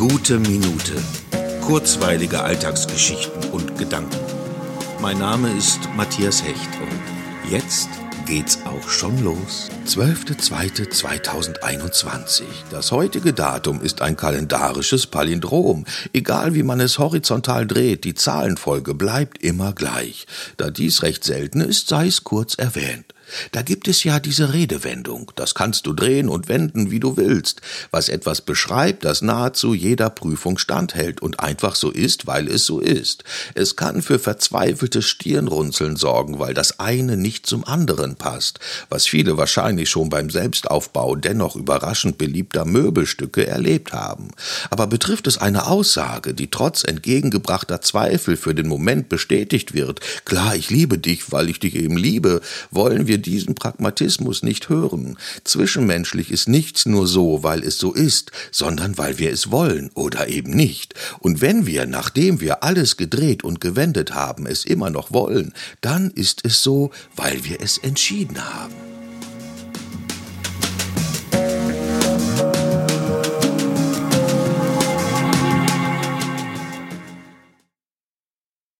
Gute Minute. Kurzweilige Alltagsgeschichten und Gedanken. Mein Name ist Matthias Hecht und jetzt geht's auch schon los. 12.02.2021. Das heutige Datum ist ein kalendarisches Palindrom. Egal wie man es horizontal dreht, die Zahlenfolge bleibt immer gleich. Da dies recht selten ist, sei es kurz erwähnt. Da gibt es ja diese Redewendung, das kannst du drehen und wenden, wie du willst, was etwas beschreibt, das nahezu jeder Prüfung standhält und einfach so ist, weil es so ist. Es kann für verzweifeltes Stirnrunzeln sorgen, weil das eine nicht zum anderen passt, was viele wahrscheinlich schon beim Selbstaufbau dennoch überraschend beliebter Möbelstücke erlebt haben. Aber betrifft es eine Aussage, die trotz entgegengebrachter Zweifel für den Moment bestätigt wird, klar, ich liebe dich, weil ich dich eben liebe, wollen wir diesen Pragmatismus nicht hören. Zwischenmenschlich ist nichts nur so, weil es so ist, sondern weil wir es wollen oder eben nicht. Und wenn wir, nachdem wir alles gedreht und gewendet haben, es immer noch wollen, dann ist es so, weil wir es entschieden haben.